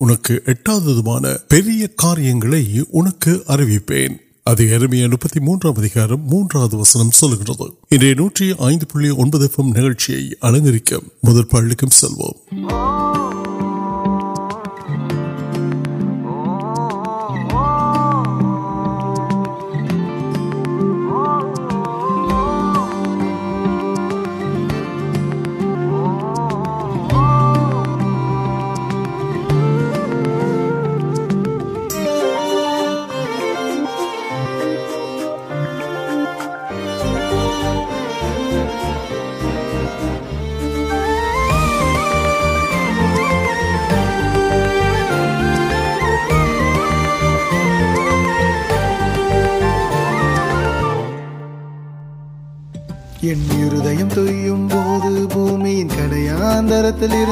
نوکرو اٹھا پہ کاریہ اروپین موکارم مواد وسنم نوٹی نوکر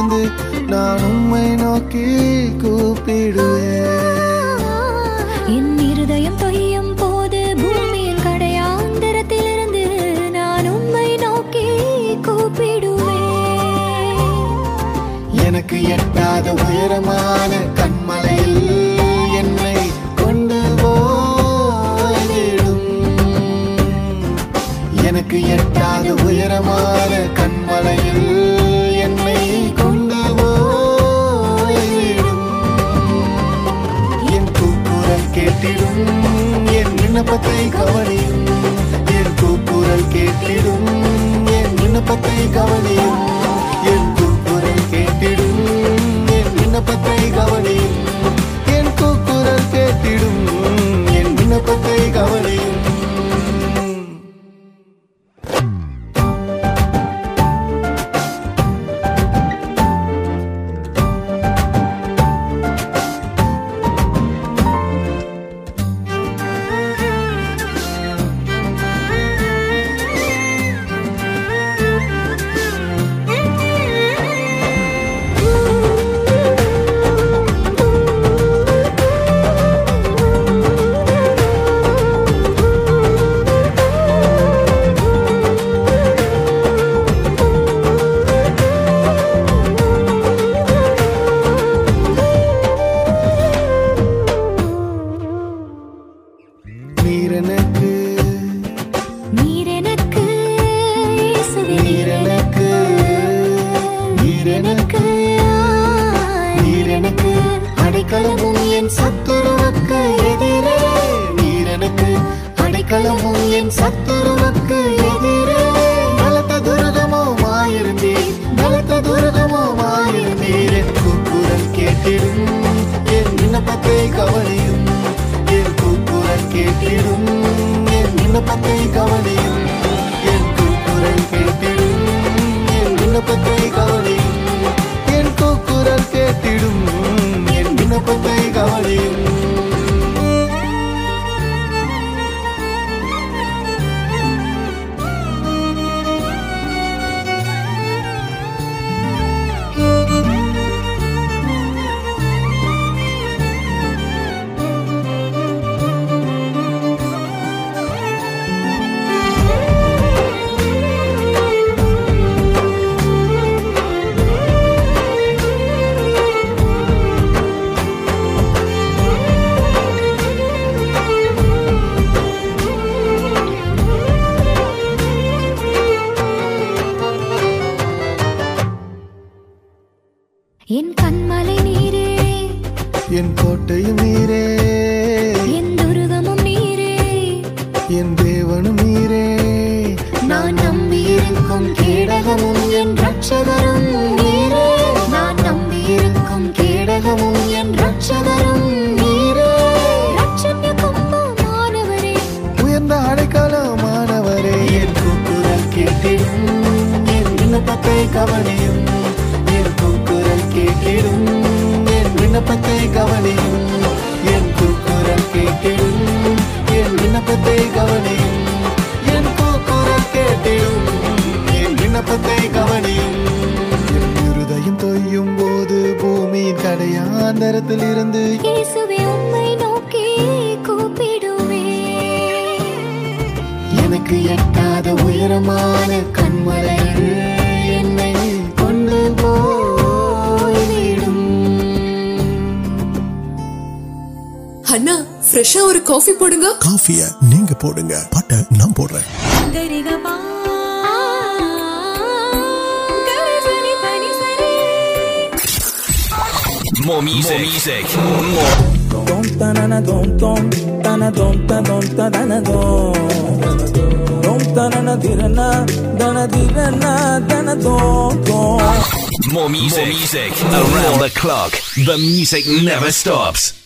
ہرد پہ بھوی کڑیاد نوکر میرے نان کم رکشمے کبل کھین کب تم ترک ارد کم அண்ணா ஃப்ரெஷ்ஷா ஒரு காஃபி போடுங்க காஃபிய நீங்க போடுங்க பட்ட நான் போடுறேன் More music. More music. More music. More music. Around the clock, the music never stops.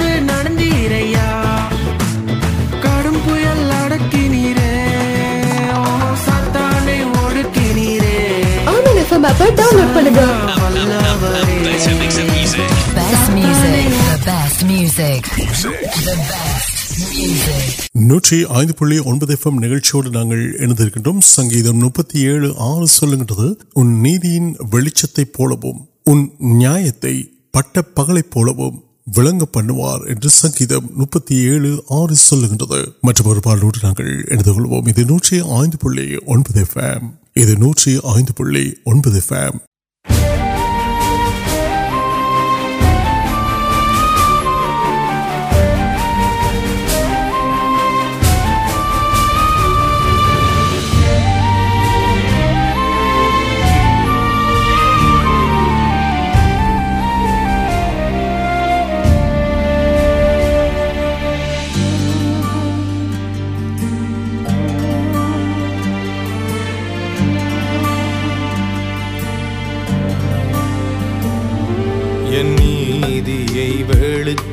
put down the polygon. Best music. The best music. The best. நூற்றி ஐந்து புள்ளி ஒன்பது எஃப்எம் நிகழ்ச்சியோடு நாங்கள் இணைந்திருக்கின்றோம் சங்கீதம் முப்பத்தி ஏழு ஆறு சொல்லுகின்றது உன் நீதியின் வெளிச்சத்தை போலவும் உன் நியாயத்தை பட்ட பகலை போலவும் விளங்க பண்ணுவார் என்று சங்கீதம் முப்பத்தி ஏழு ஆறு சொல்லுகின்றது மற்றும் பாடலோடு நாங்கள் இணைந்து கொள்வோம் இது நூற்றி ஐந்து புள்ளி ஒன்பது எஃப்எம் یہ نوٹ آئی پڑے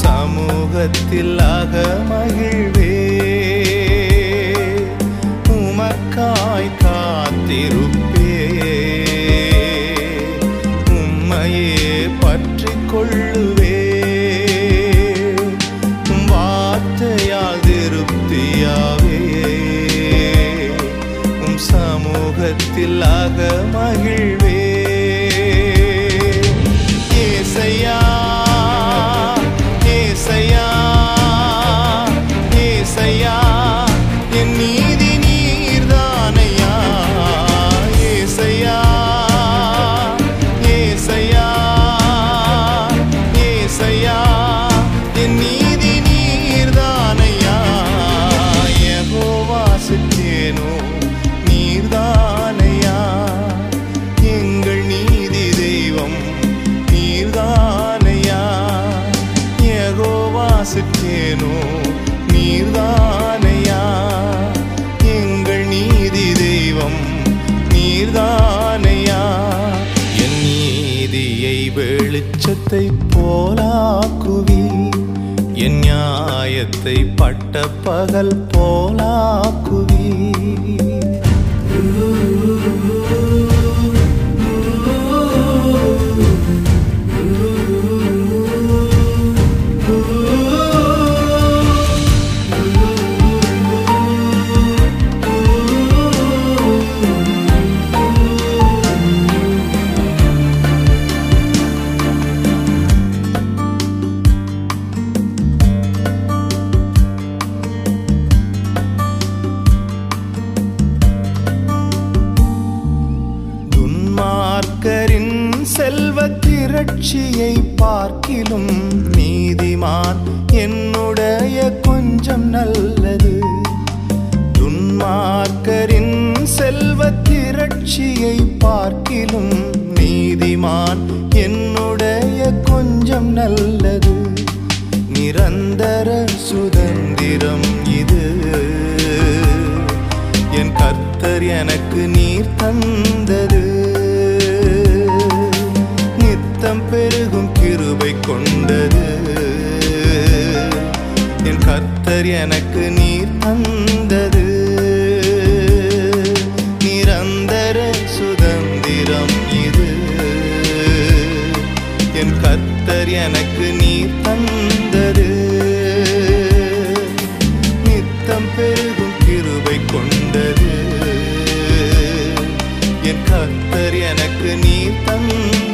سموتی لگ مہی یا نی دینیا نیچے پولا کھی انتہ پٹ پہ پارکلان کچھ نلکر سے رکشی پارکمان کچھ نل سر کتر نہیں ان کو نر سر یتر ان کو نہیں تم کتر ان کو نہیں تند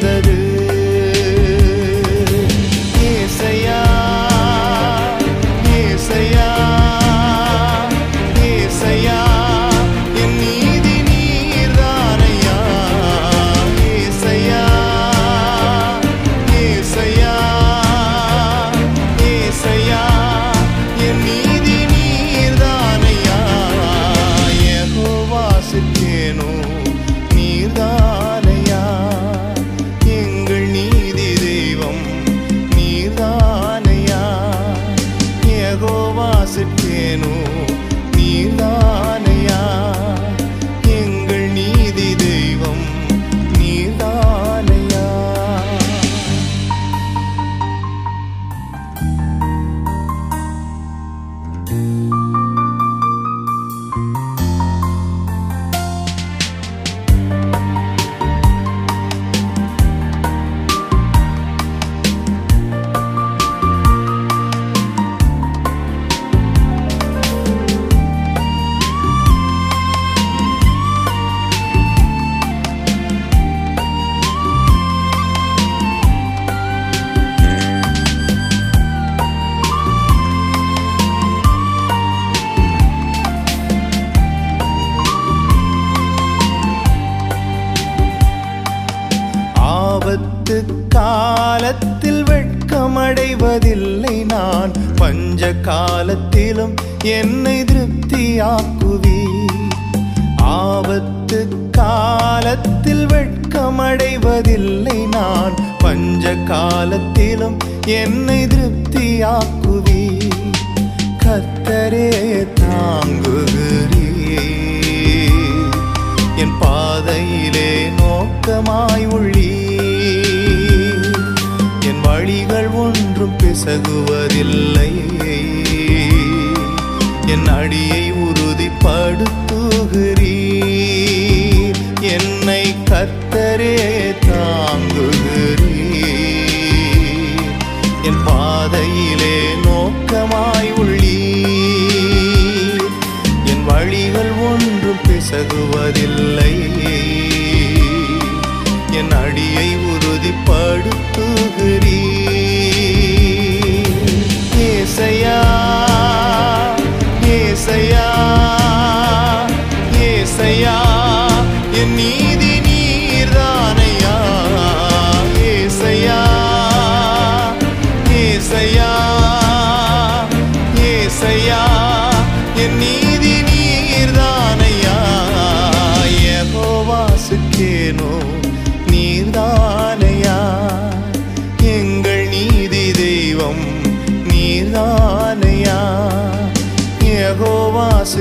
آپت کا نان پنجم کتر تاگ نوکل وہ نپ نیرینی دان یا سیاد یا گو واسک نیر یا نیت دین دان یا گواس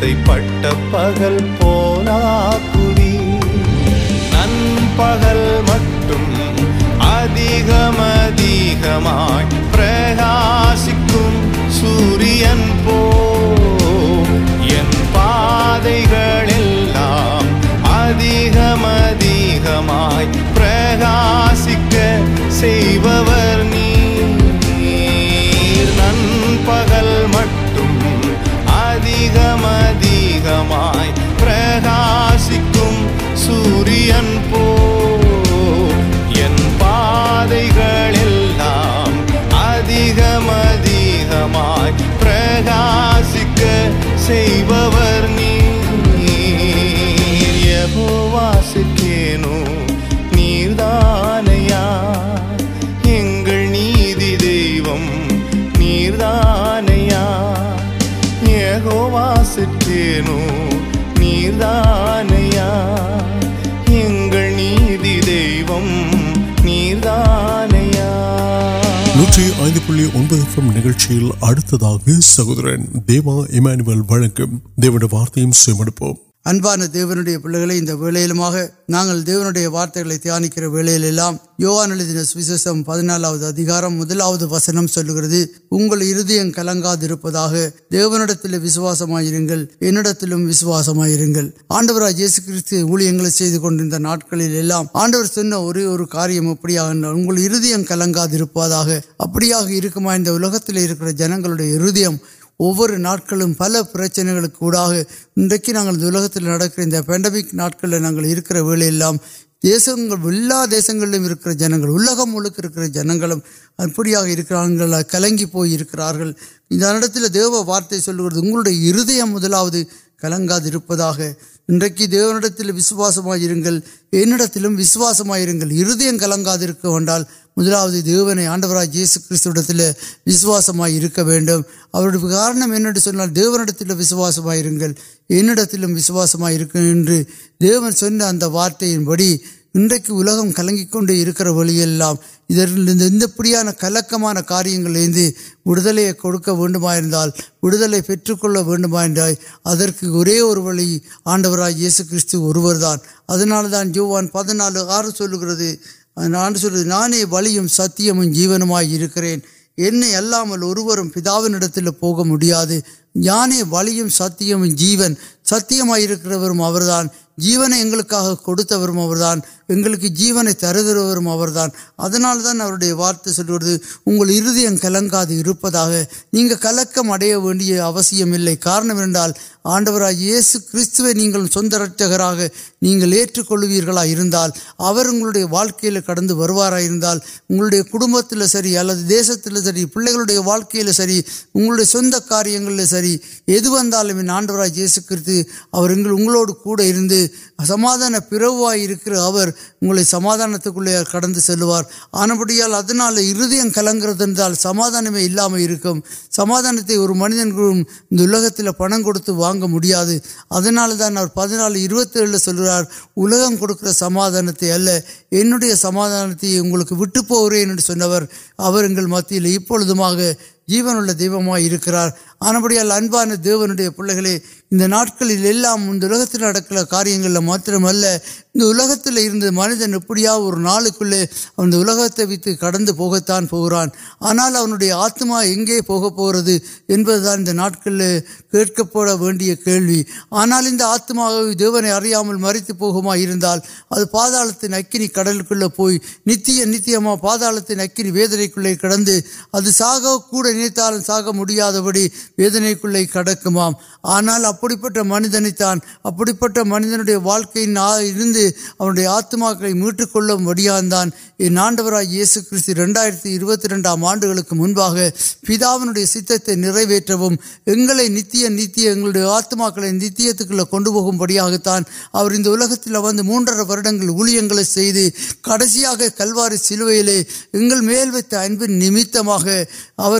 پہ پہل مٹھاس پہاسک سورین پو یار اداسک نو نہدر دیواو وارتمپ وارتگل پہ نال گا کل گا دیکھا دیوت انسوسم آنڈو جیسے کلیاں آنڈو سنے اور کاریہ کل گا اب جنگ وہ پل پرچنے کے نا لگکیا پینڈمک ناٹک نا کر دیس جنگ لوگ جنگل ابھی کل گیار انو وارت ہوئے ہرد مدو کل گایٹ وسواسم وسواسمے ہردم کل گاؤں مدلوت دیونے آڈر جیسے کلواسم کرنا چاہوں دیسواسم وسواسمے دیون سن وارتن بڑی انلم کلکر ویمپڑان کلک کاریہ اوکے اودل پیٹ کلو ادھر وہرے اور وو آڈر جیسو کور داندان جوان پہ نال آرگ نانے بل ستیہم جیو نمکر ایامل اور پاوت پواسے یان و ستیہم جیون ستیہم کرم دان جیونے کڑھان جیونے تر گروان اتنا دن وارت سلے اگر ہر کل گا کلکم کارنمنٹ آنوریس کمرے کلوکل کڑوارا کٹبت سی اللہ دیس تری پڑے واقعی سر اگر سند کاریہ سر یہ آنڈراسک کریو سمادان پوائ سما کٹ سوار آنپیاں ادارے ہردیم کل گرد سماانے سمادانتے اور منجنگ پڑن کانگا ادال دان پہ نال سلر الکم کو سماانتے ال ان سماعان تیل کو متھا جی دہم کر دیو نو پہلے گئے انٹرنک کاریہ انلکل منجن ابوڑا اور نالکل الکتے ویت کڑتان پہ آنا آت پہ نٹکلے کوریا کھیل آنا آت دی مرتبہ اب پہاڑ تین اکنی کڑھ کے پو نی نت پہال ویدنے کے لیے کڑ ساڑ نال سا می وم آنا ابھی پہ منت نے تن ابھی پہنچ منجی واقع آپ نوشیا کلوار سلوت نگر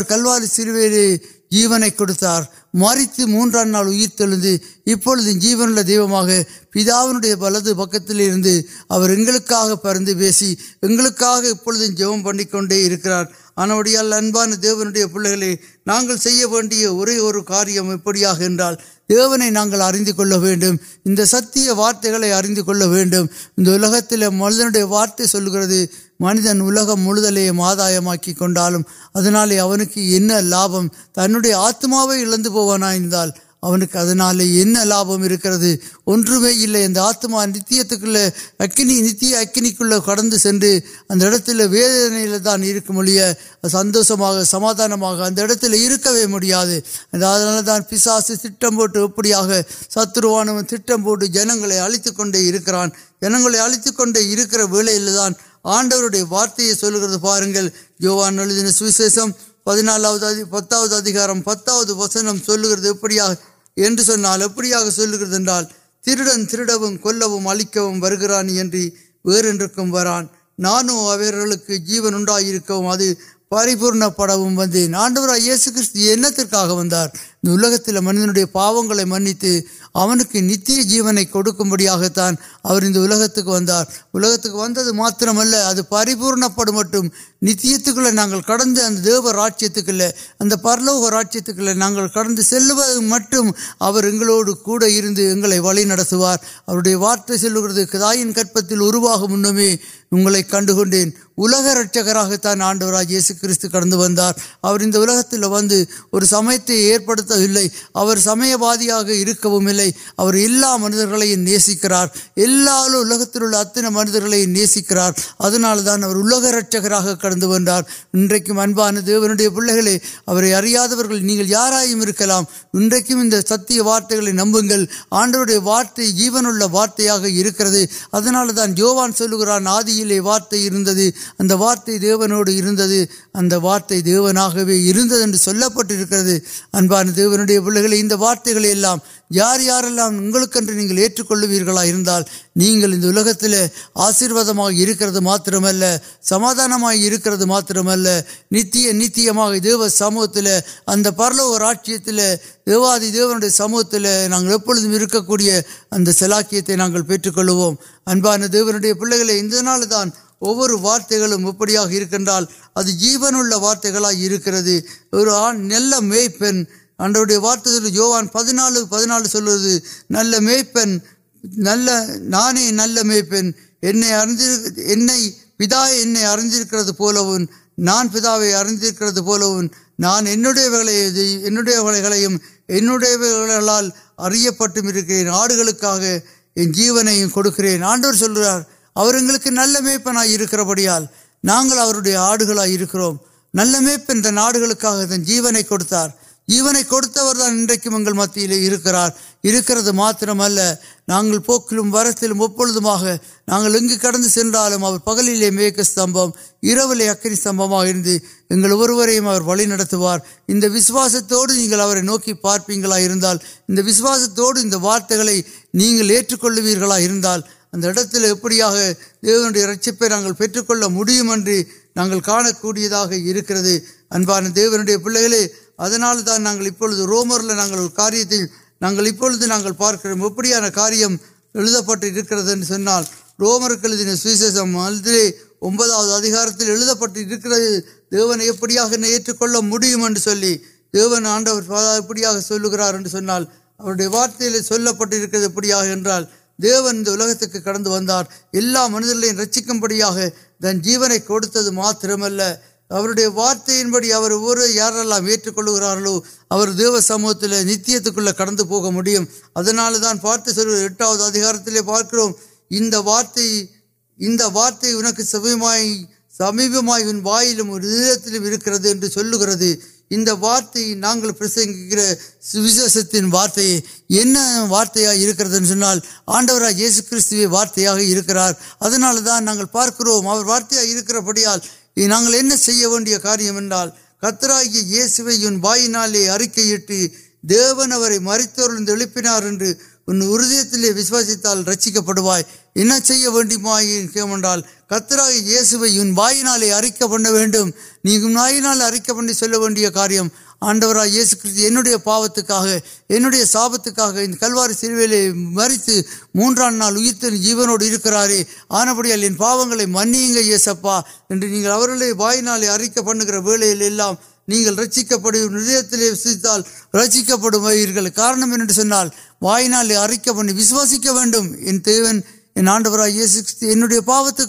کلوار سلو ஜீவனை கொடுத்தார் மறித்து மூன்றாம் நாள் உயிர் தெழுந்து இப்பொழுது ஜீவனுள்ள தெய்வமாக பிதாவினுடைய வலது பக்கத்தில் இருந்து அவர் எங்களுக்காக பறந்து பேசி எங்களுக்காக இப்பொழுதும் ஜெபம் பண்ணிக்கொண்டே இருக்கிறார் ஆனபடியால் அன்பான தேவனுடைய பிள்ளைகளே நாங்கள் செய்ய வேண்டிய ஒரே ஒரு காரியம் எப்படியாக என்றால் தேவனை நாங்கள் அறிந்து கொள்ள வேண்டும் இந்த சத்திய வார்த்தைகளை அறிந்து கொள்ள வேண்டும் இந்த உலகத்தில் மனிதனுடைய வார்த்தை சொல்கிறது மனிதன் உலகம் முழுதலையும் ஆதாயமாக்கி கொண்டாலும் அதனாலே அவனுக்கு என்ன லாபம் தன்னுடைய ஆத்மாவை இழந்து போவானா இருந்தால் அவனுக்கு جنگ علی کولان آڈو وارتیں یو ون سیشیشم پہ نال پتہ پتہ وسنگ ابڑا سلکر ترڑن ترکر ویر واران نانوک جیون ابھی پری پورن پڑورک منج پاس منتظر அவனுக்கு நித்திய ஜீவனை கொடுக்கும்படியாகத்தான் அவர் இந்த உலகத்துக்கு வந்தார் உலகத்துக்கு வந்தது மாத்திரமல்ல அது பரிபூர்ணப்படும் மட்டும் நித்தியத்துக்குள்ளே நாங்கள் கடந்து அந்த தேவ ராட்சியத்துக்குள்ளே அந்த பரலோக ராட்சியத்துக்குள்ளே நாங்கள் கடந்து செல்வது மட்டும் அவர் எங்களோடு கூட இருந்து எங்களை வழி நடத்துவார் அவருடைய வார்த்தை சொல்லுகிறது தாயின் கற்பத்தில் உருவாகும் முன்னமே உங்களை கண்டுகொண்டேன் உலக இரட்சகராகத்தான் ஆண்டவராக இயேசு கிறிஸ்து கடந்து வந்தார் அவர் இந்த உலகத்தில் வந்து ஒரு சமயத்தை ஏற்படுத்தவில்லை அவர் சமயவாதியாக இருக்கவும் இல்லை அவர் எல்லா اب وارت دیارت دیونا پکے ابان دیوی پہ وارتگل یار یارکنگ آشیروکر سمادان نیتیہ نیت دی سموتر آٹھ دیواد دیوی سموتمیا سلا پیٹ کلو ابانڈی پے ان وہ وارتگا کر جیون وارتگل اور نل میپ اارت سے جوان پہ نال پہ نال سب سے نل میپ نل نان میپ پہ اردو پولی نان پہلے وغیرہ وقت گیم اریا پٹمک آگے جیون کھڑکے آنڈر سل اور نل مے پن کرو نل مے پا جی کتار جیونے کتنا انگل مجھے پوکی ابھی سمر پہ مرو لے اکنی استمباوارو نوک پارپیلو وارتگل ابتہ دیو یا رشپلے نا کا رومرل کاریہ پارکان کاریہ پٹرال رومر کے لیے سیشیز مل جی اب کار پہ دیونے ایپیاں کل مجھے دیون آڈر گے وارت پہ اڑیا دیون و رکن بڑی تن جیم وارت یا بڑی یار ایل گو دیو سموت نکل کڑھیں پارتار پارک وارت وارت ان سمپ سمپمائی ان وائی لوگ انارتگ وارت وارتہ آڈو یہ سی وارتہ اگر پارک وارت پڑھایا کاریہما کترا یہ سائنا ارکن مریتر உன் உருதயத்திலே விசுவாசித்தால் ரட்சிக்கப்படுவாய் என்ன செய்ய வேண்டுமாயின் கேமென்றால் கத்தராக இயேசுவை உன் வாயினாலே அறிக்கை பண்ண வேண்டும் நீ உன் வாயினால் அறிக்கை பண்ணி சொல்ல வேண்டிய காரியம் ஆண்டவராக இயேசு கிறிஸ்து என்னுடைய பாவத்துக்காக என்னுடைய சாபத்துக்காக இந்த கல்வாரி சிறுவையிலே மறித்து மூன்றாம் நாள் உயிர்த்த نہیںک ہردال رچر کارنم وائی نال اریک بنواسک ویٹ یہ دی آنڈو پاپت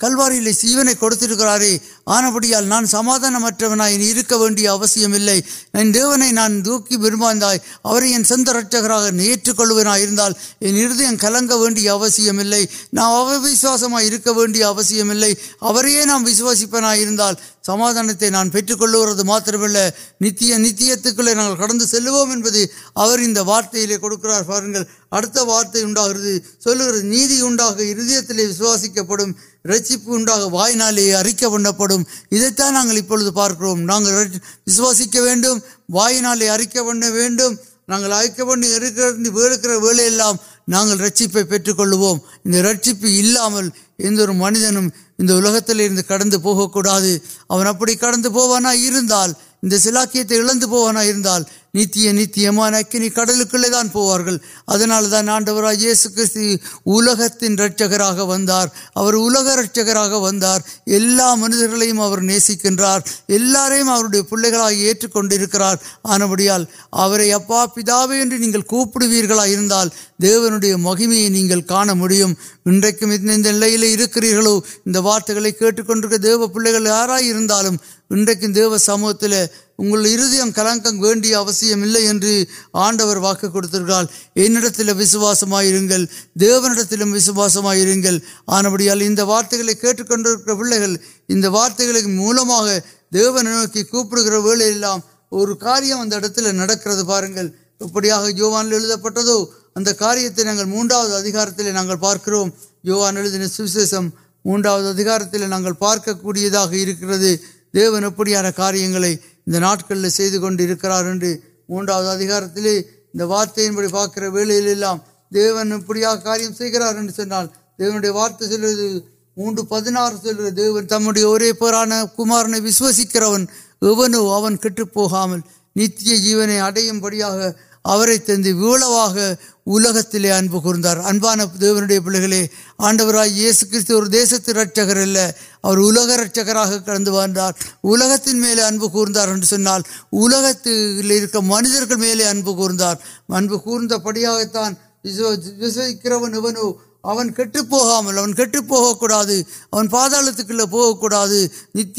کلوارے سیونے کے آنا پڑھا نان سماعت نان دور بربائز ہرد کل گیام نام کرے نام وسوسیپاؤن சமாதானத்தை நான் பெற்றுக்கொள்ளுகிறது மாத்திரமல்ல நித்திய நித்தியத்துக்குள்ளே நாங்கள் கடந்து செல்லுவோம் என்பது அவர் இந்த வார்த்தையிலே கொடுக்கிறார் பாருங்கள் அடுத்த வார்த்தை உண்டாகிறது சொல்லுகிறது நீதி உண்டாக இருதயத்திலே விசுவாசிக்கப்படும் ரட்சிப்பு உண்டாக வாய்நாளே انور منگا کٹانا سلاکت اِن நித்திய நித்தியமான அக்கினி கடலுக்குள்ளே தான் போவார்கள் அதனால தான் ஆண்டவராய் இயேசு கிறிஸ்து உலகத்தின் இரட்சகராக வந்தார் அவர் உலக இரட்சகராக வந்தார் எல்லா மனிதர்களையும் அவர் நேசிக்கின்றார் எல்லாரையும் அவருடைய பிள்ளைகளாக ஏற்றுக்கொண்டிருக்கிறார் انو سم کلک ویسہ آڈر واقع وسواسم دیونیٹ تمہیں سائن آنپڑ وارتگل کٹک پیلے وارتگی موکی کو ول کارکن ابھی یو وار موکار پارکرو یوگان سوشیم موٹا پارک كری كر دیونان کاریہ کنکر موکارت وارت یا پاکر ولان دیونیا کاریہ دیوار وارت سے مو پہ تمہیا وہ نیونے اڑی تند وولہ الکت ابردار ابان دیوی پے آڈر اور دیش ترچرچر کلر تین اب منظر میلے ابردار ابند پڑیتکر کٹ پوامل کٹا ہے پاڑتکا نت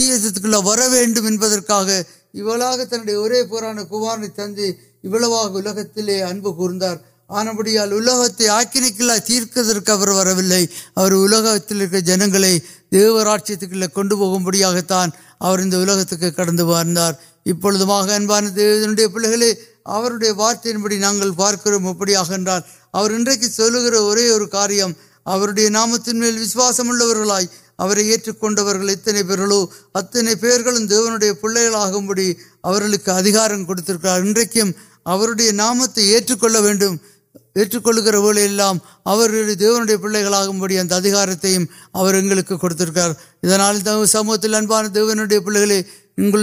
واقع تنڈے وہارے تند ادار آن بڑی اوکتے آکر کی تیار ویو ٹری جنگ دیورا کن پویات کٹر اب ان پے وارتین بڑے نا پارک کی سلکر اور کاریہمرے نام تین میل وسواسمک اتنے پی اتنے پیو نو پہمبر علاقے ادارے نام کل وہاں دیو پڑی ادھر تیمار سموتی دیوی پے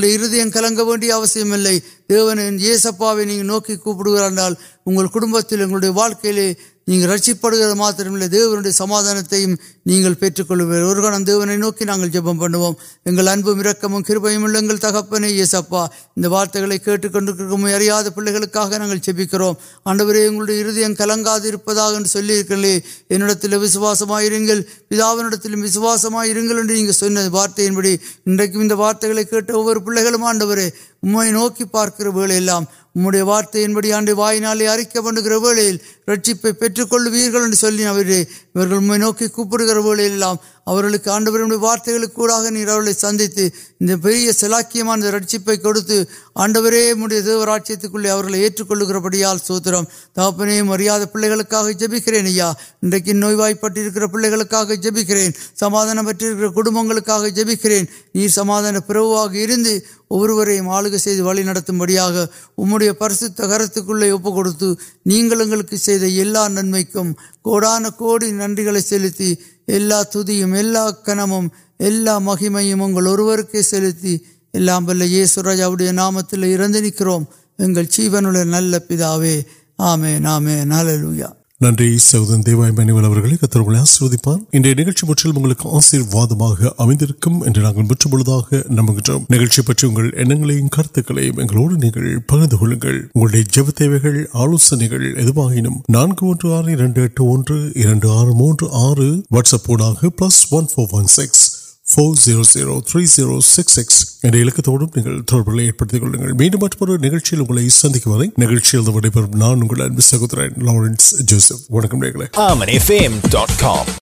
ہرگیم دیوسپی نوکر واقعی پڑھیں سماعت نہیں نوکی جپم پڑوکل تک پہ سپ وارتگل کنیاد پہلے جبکہ آنڈر ہردا دن سلے انسواسمیں پاؤتم وارت یا پہ آڈر موکی پارک وم وارت یا ان کے پو گروپروک وقت آڈر وارتگل سند سلا رکشپ کتنے آنڈر دیور آرٹکل گرپیا سوتر تمہار پایا جبکرین نو وائرک پہ جبکر سماد کڑبکرین سماعت پہ اور آلگا انسا نمک کو کوڑان کو ننگی یلا کنم مہیم اگر سلتی ابھی یہ سوجی نام تردی نکرو یہ جیون نل پے آمیں نام نلویہ ننری سہودر دیوائے کتنے آسروپان نکلچی مجھے آشیواد نمبر نکلچی پہلے کھیل جب آلوچنے نو آر آر موٹر آر what's plus one four one six four zero zero three zero six six madam سہورن